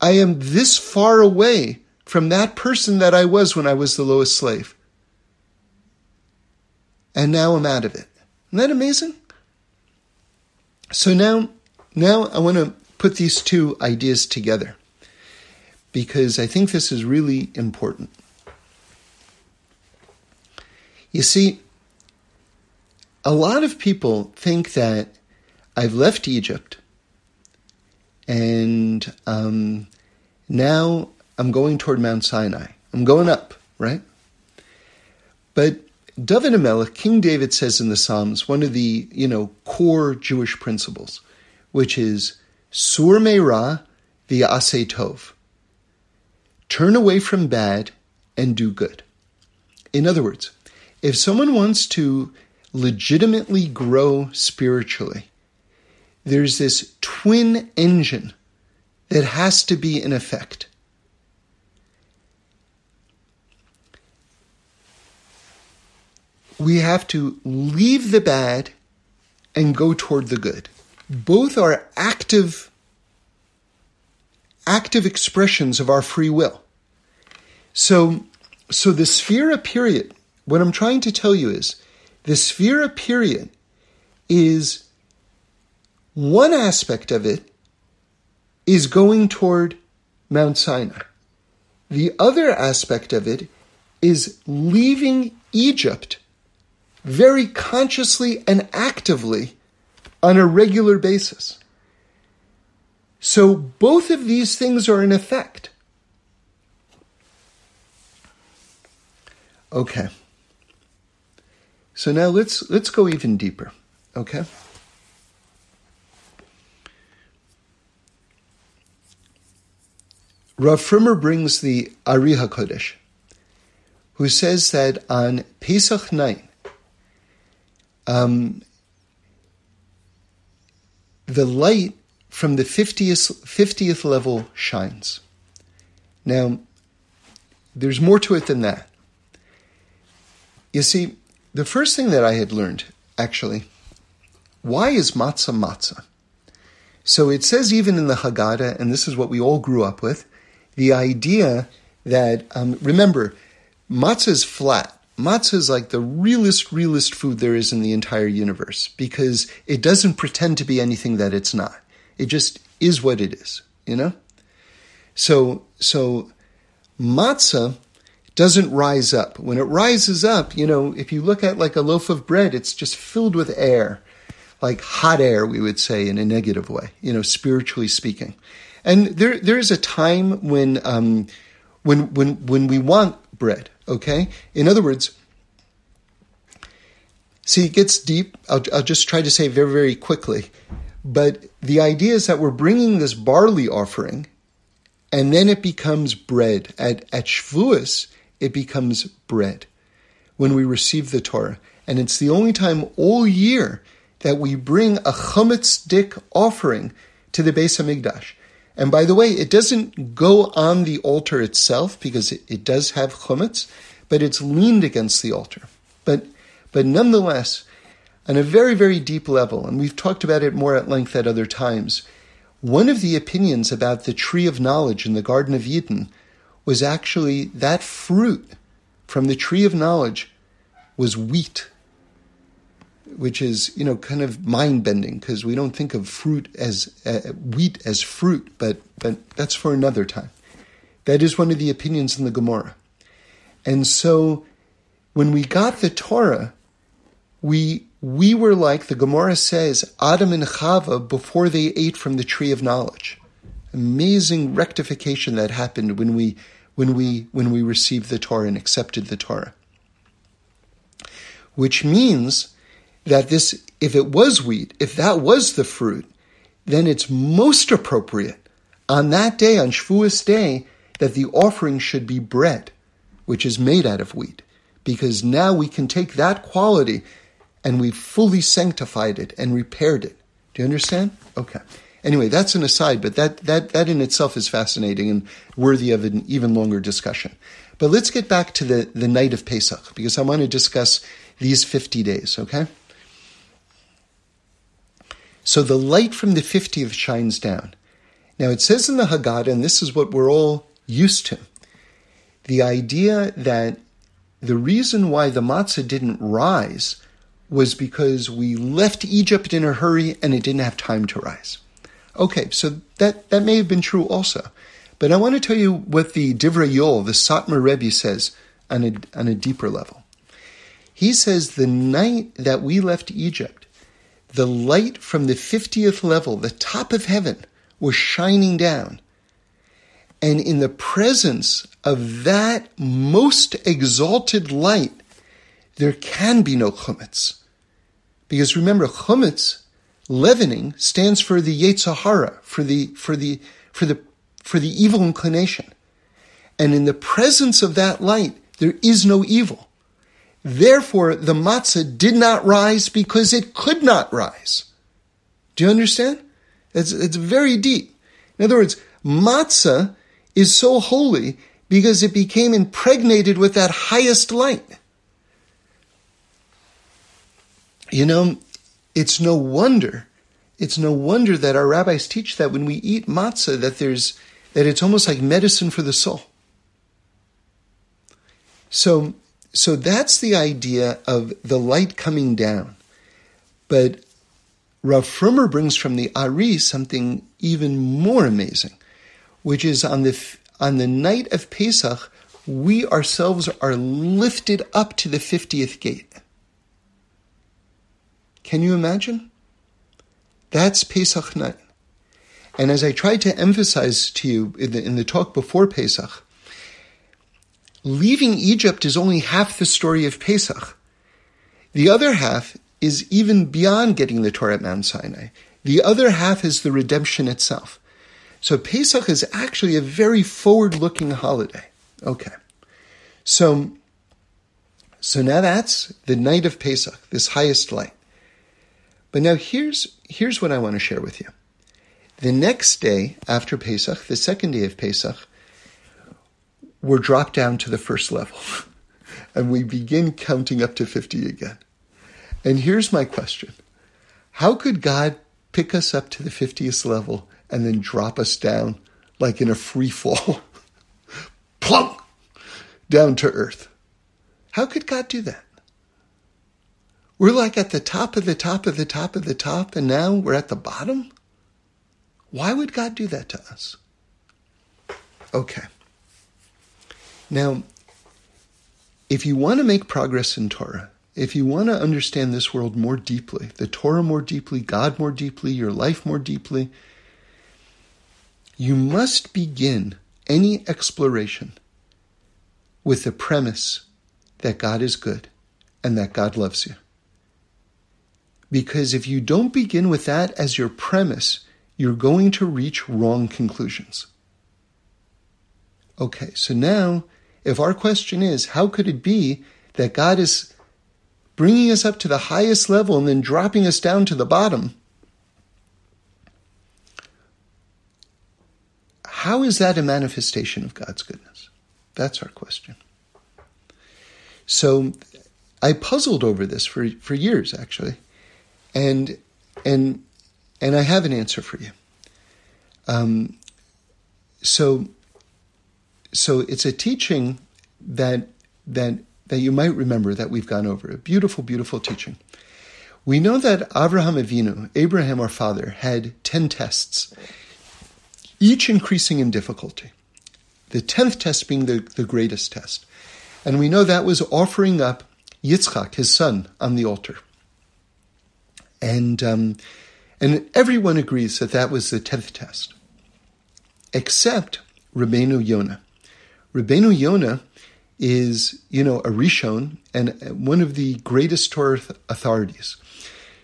I am this far away from that person that I was when I was the lowest slave. and now I'm out of it. Isn't that amazing? So now, now I want to put these two ideas together because I think this is really important. You see, a lot of people think that I've left Egypt and um, now I'm going toward Mount Sinai. I'm going up, right? But David HaMelech, King David says in the Psalms, one of the, you know, core Jewish principles, which is Sur Meira va'aseh tov. Turn away from bad and do good. In other words, if someone wants to legitimately grow spiritually, there's this twin engine that has to be in effect. We have to leave the bad and go toward the good. Both are active active expressions of our free will. So so the Sefira period what I'm trying to tell you is the Sefira period is one aspect of it is going toward Mount Sinai. The other aspect of it is leaving Egypt very consciously and actively on a regular basis. So both of these things are in effect. Okay. So now let's let's go even deeper, okay? Rav Frommer brings the Ari HaKodesh, who says that on Pesach night, um, the light from the 50th, 50th level shines. Now, there's more to it than that. You see, the first thing that I had learned, actually, why is matzah matzah? So it says even in the Haggadah, and this is what we all grew up with, the idea that, um, remember, matzah is flat. Matzah is like the realest, realest food there is in the entire universe because it doesn't pretend to be anything that it's not. It just is what it is, you know? So, so matzah doesn't rise up. When it rises up, you know, if you look at like a loaf of bread, it's just filled with air, like hot air, we would say in a negative way, you know, spiritually speaking. And there, there is a time when, um, when, when, when we want bread, okay? In other words, see, it gets deep. I'll, I'll just try to say very, very quickly. But the idea is that we're bringing this barley offering, and then it becomes bread. At, at Shavuos, it becomes bread when we receive the Torah. And it's the only time all year that we bring a chametz dik offering to the Beis Hamikdash. And by the way, it doesn't go on the altar itself because it, it does have chametz, but it's leaned against the altar. But, but nonetheless, on a very, very deep level, and we've talked about it more at length at other times, one of the opinions about the tree of knowledge in the Garden of Eden was actually that fruit from the tree of knowledge was wheat, which is, you know, kind of mind bending because we don't think of fruit as uh, wheat as fruit, but, but that's for another time. That is one of the opinions in the Gemara. And so when we got the Torah, we we were like the Gemara says, Adam and Chava before they ate from the tree of knowledge. Amazing rectification that happened when we when we when we received the Torah and accepted the Torah. Which means that this, if it was wheat, if that was the fruit, then it's most appropriate on that day, on Shavuos day, that the offering should be bread, which is made out of wheat, because now we can take that quality and we've fully sanctified it and repaired it. Do you understand? Okay. Anyway, that's an aside, but that, that, that in itself is fascinating and worthy of an even longer discussion. But let's get back to the, the night of Pesach, because I want to discuss these 50 days, okay? So the light from the 50th shines down. Now it says in the Haggadah, and this is what we're all used to, the idea that the reason why the matzah didn't rise was because we left Egypt in a hurry and it didn't have time to rise. Okay, so that, that may have been true also. But I want to tell you what the Divrei Yoel, the Satmar Rebbe, says on a, on a deeper level. He says the night that we left Egypt, the light from the 50th level, the top of heaven, was shining down. And in the presence of that most exalted light, there can be no chumetz. Because remember, chumetz, leavening, stands for the yetzer hara, for the, for the, for the, for the evil inclination. And in the presence of that light, there is no evil. Therefore, the matzah did not rise because it could not rise. Do you understand? It's, it's very deep. In other words, matzah is so holy because it became impregnated with that highest light. You know, it's no wonder, it's no wonder that our rabbis teach that when we eat matzah, that there's, that it's almost like medicine for the soul. So, so that's the idea of the light coming down. But Rav Frommer brings from the Ari something even more amazing, which is on the on the night of Pesach, we ourselves are lifted up to the 50th gate. Can you imagine? That's Pesach night. And as I tried to emphasize to you in the, in the talk before Pesach, leaving Egypt is only half the story of Pesach. The other half is even beyond getting the Torah at Mount Sinai. The other half is the redemption itself. So Pesach is actually a very forward-looking holiday. Okay. So, so now that's the night of Pesach, this highest light. But now here's, here's what I want to share with you. The next day after Pesach, the second day of Pesach, we're dropped down to the first level. and we begin counting up to 50 again. And here's my question. How could God pick us up to the 50th level and then drop us down like in a free fall? Plunk! Down to earth. How could God do that? We're like at the top of the top of the top of the top, and now we're at the bottom? Why would God do that to us? Okay. Now, if you want to make progress in Torah, if you want to understand this world more deeply, the Torah more deeply, God more deeply, your life more deeply, you must begin any exploration with the premise that God is good and that God loves you. Because if you don't begin with that as your premise, you're going to reach wrong conclusions. Okay, so now, if our question is, how could it be that God is bringing us up to the highest level and then dropping us down to the bottom? How is that a manifestation of God's goodness? That's our question. So I puzzled over this for, for years, actually and and and I have an answer for you. Um, so so it's a teaching that that that you might remember that we've gone over a beautiful, beautiful teaching. We know that Abraham Avinu, Abraham our father, had ten tests, each increasing in difficulty. The tenth test being the, the greatest test. And we know that was offering up Yitzchak, his son, on the altar. And, um, and everyone agrees that that was the 10th test, except Rabbeinu Yonah. Rabbeinu Yonah is, you know, a Rishon and one of the greatest Torah authorities.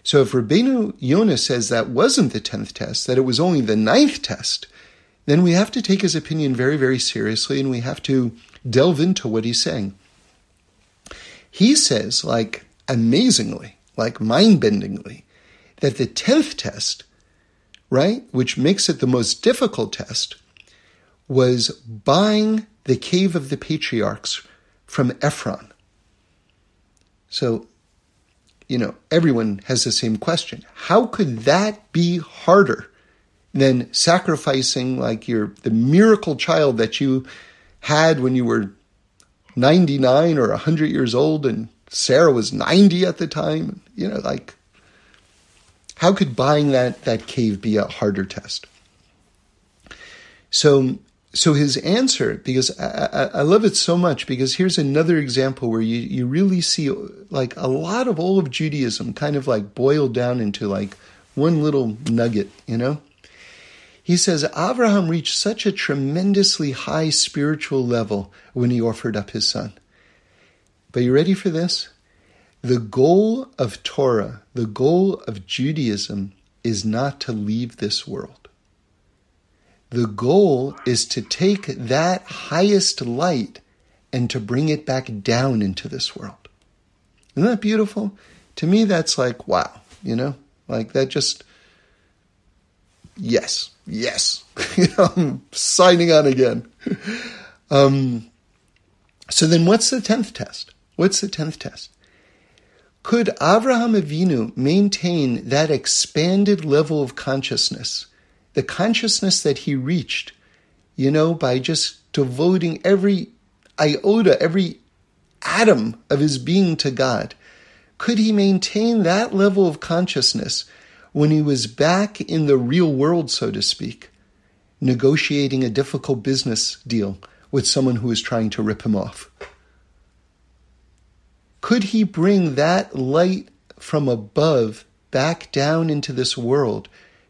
So if Rabbeinu Yonah says that wasn't the 10th test, that it was only the ninth test, then we have to take his opinion very, very seriously and we have to delve into what he's saying. He says, like, amazingly, like mind bendingly, that the 10th test, right, which makes it the most difficult test, was buying the cave of the patriarchs from Ephron. So, you know, everyone has the same question. How could that be harder than sacrificing like your the miracle child that you had when you were 99 or 100 years old and Sarah was 90 at the time. You know, like, how could buying that, that cave be a harder test? So, so his answer, because I, I, I, love it so much, because here's another example where you, you really see like a lot of all of Judaism kind of like boiled down into like one little nugget, you know? He says Abraham reached such a tremendously high spiritual level when he offered up his son. But you ready for this? The goal of Torah, the goal of Judaism, is not to leave this world. The goal is to take that highest light and to bring it back down into this world. Isn't that beautiful? To me, that's like, wow, you know, like that just yes, yes, I'm signing on again. Um, so then what's the 10th test? What's the 10th test? Could Avraham Avinu maintain that expanded level of consciousness, the consciousness that he reached, you know, by just devoting every iota, every atom of his being to God? Could he maintain that level of consciousness when he was back in the real world, so to speak, negotiating a difficult business deal with someone who was trying to rip him off? Could he bring that light from above back down into this world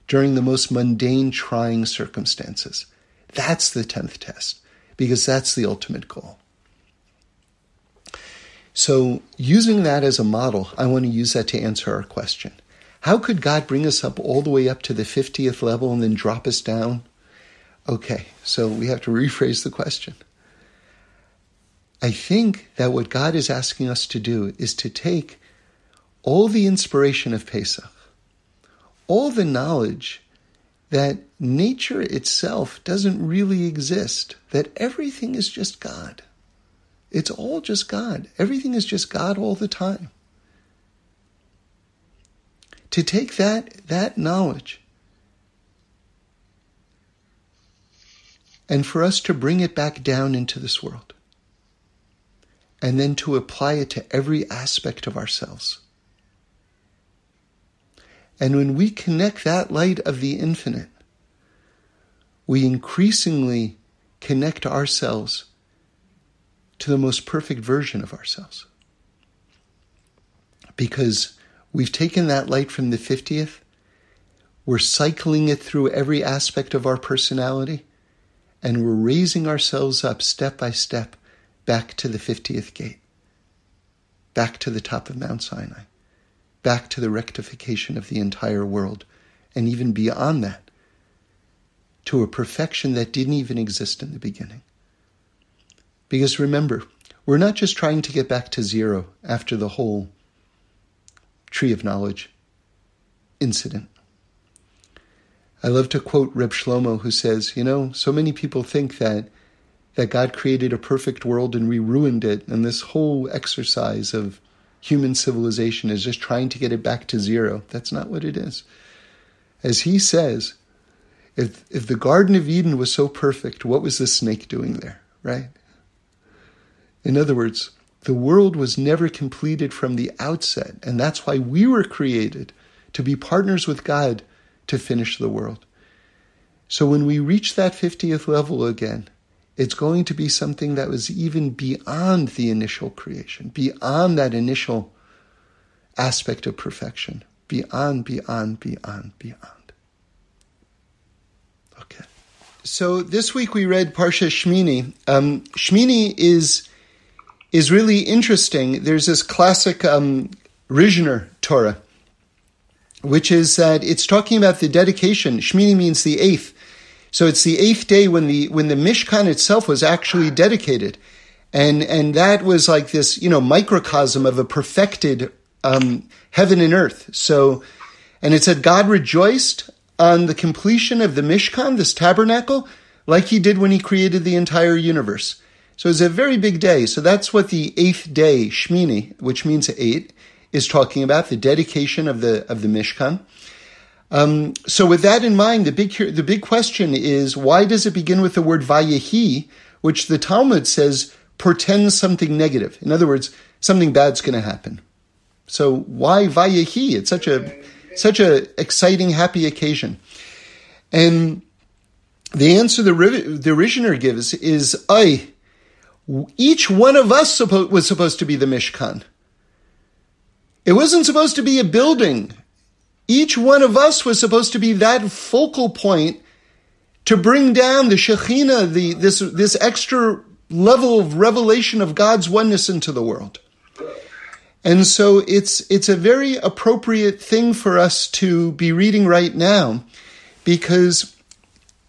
during the most mundane, trying circumstances? That's the 10th test, because that's the ultimate goal. So, using that as a model, I want to use that to answer our question. How could God bring us up all the way up to the 50th level and then drop us down? Okay, so we have to rephrase the question. I think that what God is asking us to do is to take all the inspiration of Pesach, all the knowledge that nature itself doesn't really exist, that everything is just God. It's all just God. Everything is just God all the time to take that, that knowledge and for us to bring it back down into this world and then to apply it to every aspect of ourselves. And when we connect that light of the infinite, we increasingly connect ourselves to the most perfect version of ourselves. Because We've taken that light from the 50th, we're cycling it through every aspect of our personality, and we're raising ourselves up step by step back to the 50th gate, back to the top of Mount Sinai, back to the rectification of the entire world, and even beyond that, to a perfection that didn't even exist in the beginning. Because remember, we're not just trying to get back to zero after the whole tree of knowledge incident. I love to quote Reb Shlomo, who says, You know, so many people think that, that God created a perfect world and we ruined it, and this whole exercise of human civilization is just trying to get it back to zero. That's not what it is. As he says, if, if the Garden of Eden was so perfect, what was the snake doing there, right? In other words, the world was never completed from the outset, and that's why we were created to be partners with God to finish the world. So when we reach that 50th level again, it's going to be something that was even beyond the initial creation, beyond that initial aspect of perfection, beyond, beyond, beyond, beyond. Okay. So this week we read Parsha Shmini. Um, Shmini is is really interesting. There's this classic um, Rizhiner Torah, which is that it's talking about the dedication. Shmini means the eighth. So it's the eighth day when the when the Mishkan itself was actually dedicated, and and that was like this you know microcosm of a perfected um, heaven and earth. So, and it said God rejoiced on the completion of the Mishkan, this tabernacle, like He did when He created the entire universe. So it's a very big day. So that's what the eighth day, Shmini, which means eight, is talking about, the dedication of the, of the Mishkan. Um, so with that in mind, the big, the big question is, why does it begin with the word Vayehi, which the Talmud says portends something negative. In other words, something bad's going to happen. So why Vayehi? It's such a such a exciting, happy occasion. And the answer the, the Rizhiner gives is, I, each one of us was supposed to be the Mishkan. It wasn't supposed to be a building. Each one of us was supposed to be that focal point to bring down the Shekhinah, the, this, this extra level of revelation of God's oneness into the world. And so it's, it's a very appropriate thing for us to be reading right now because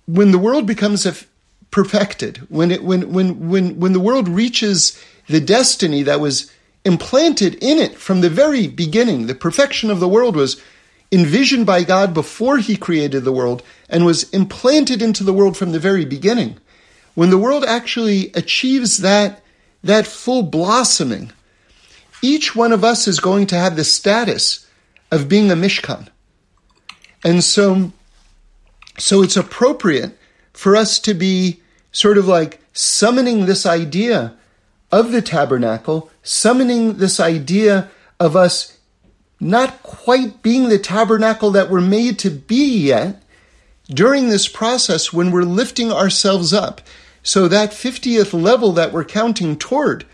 when the world becomes perfected, when, it, when, when, when, when the world reaches the destiny that was implanted in it from the very beginning, the perfection of the world was envisioned by God before he created the world and was implanted into the world from the very beginning. When the world actually achieves that, that full blossoming, each one of us is going to have the status of being a Mishkan. And so, so it's appropriate for us to be sort of like summoning this idea of the tabernacle, summoning this idea of us not quite being the tabernacle that we're made to be yet during this process when we're lifting ourselves up. So that 50th level that we're counting toward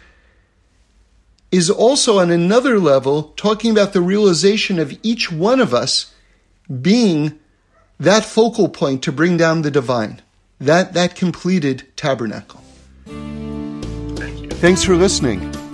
is also on another level talking about the realization of each one of us being that focal point to bring down the divine, that, that completed tabernacle. Thanks for listening.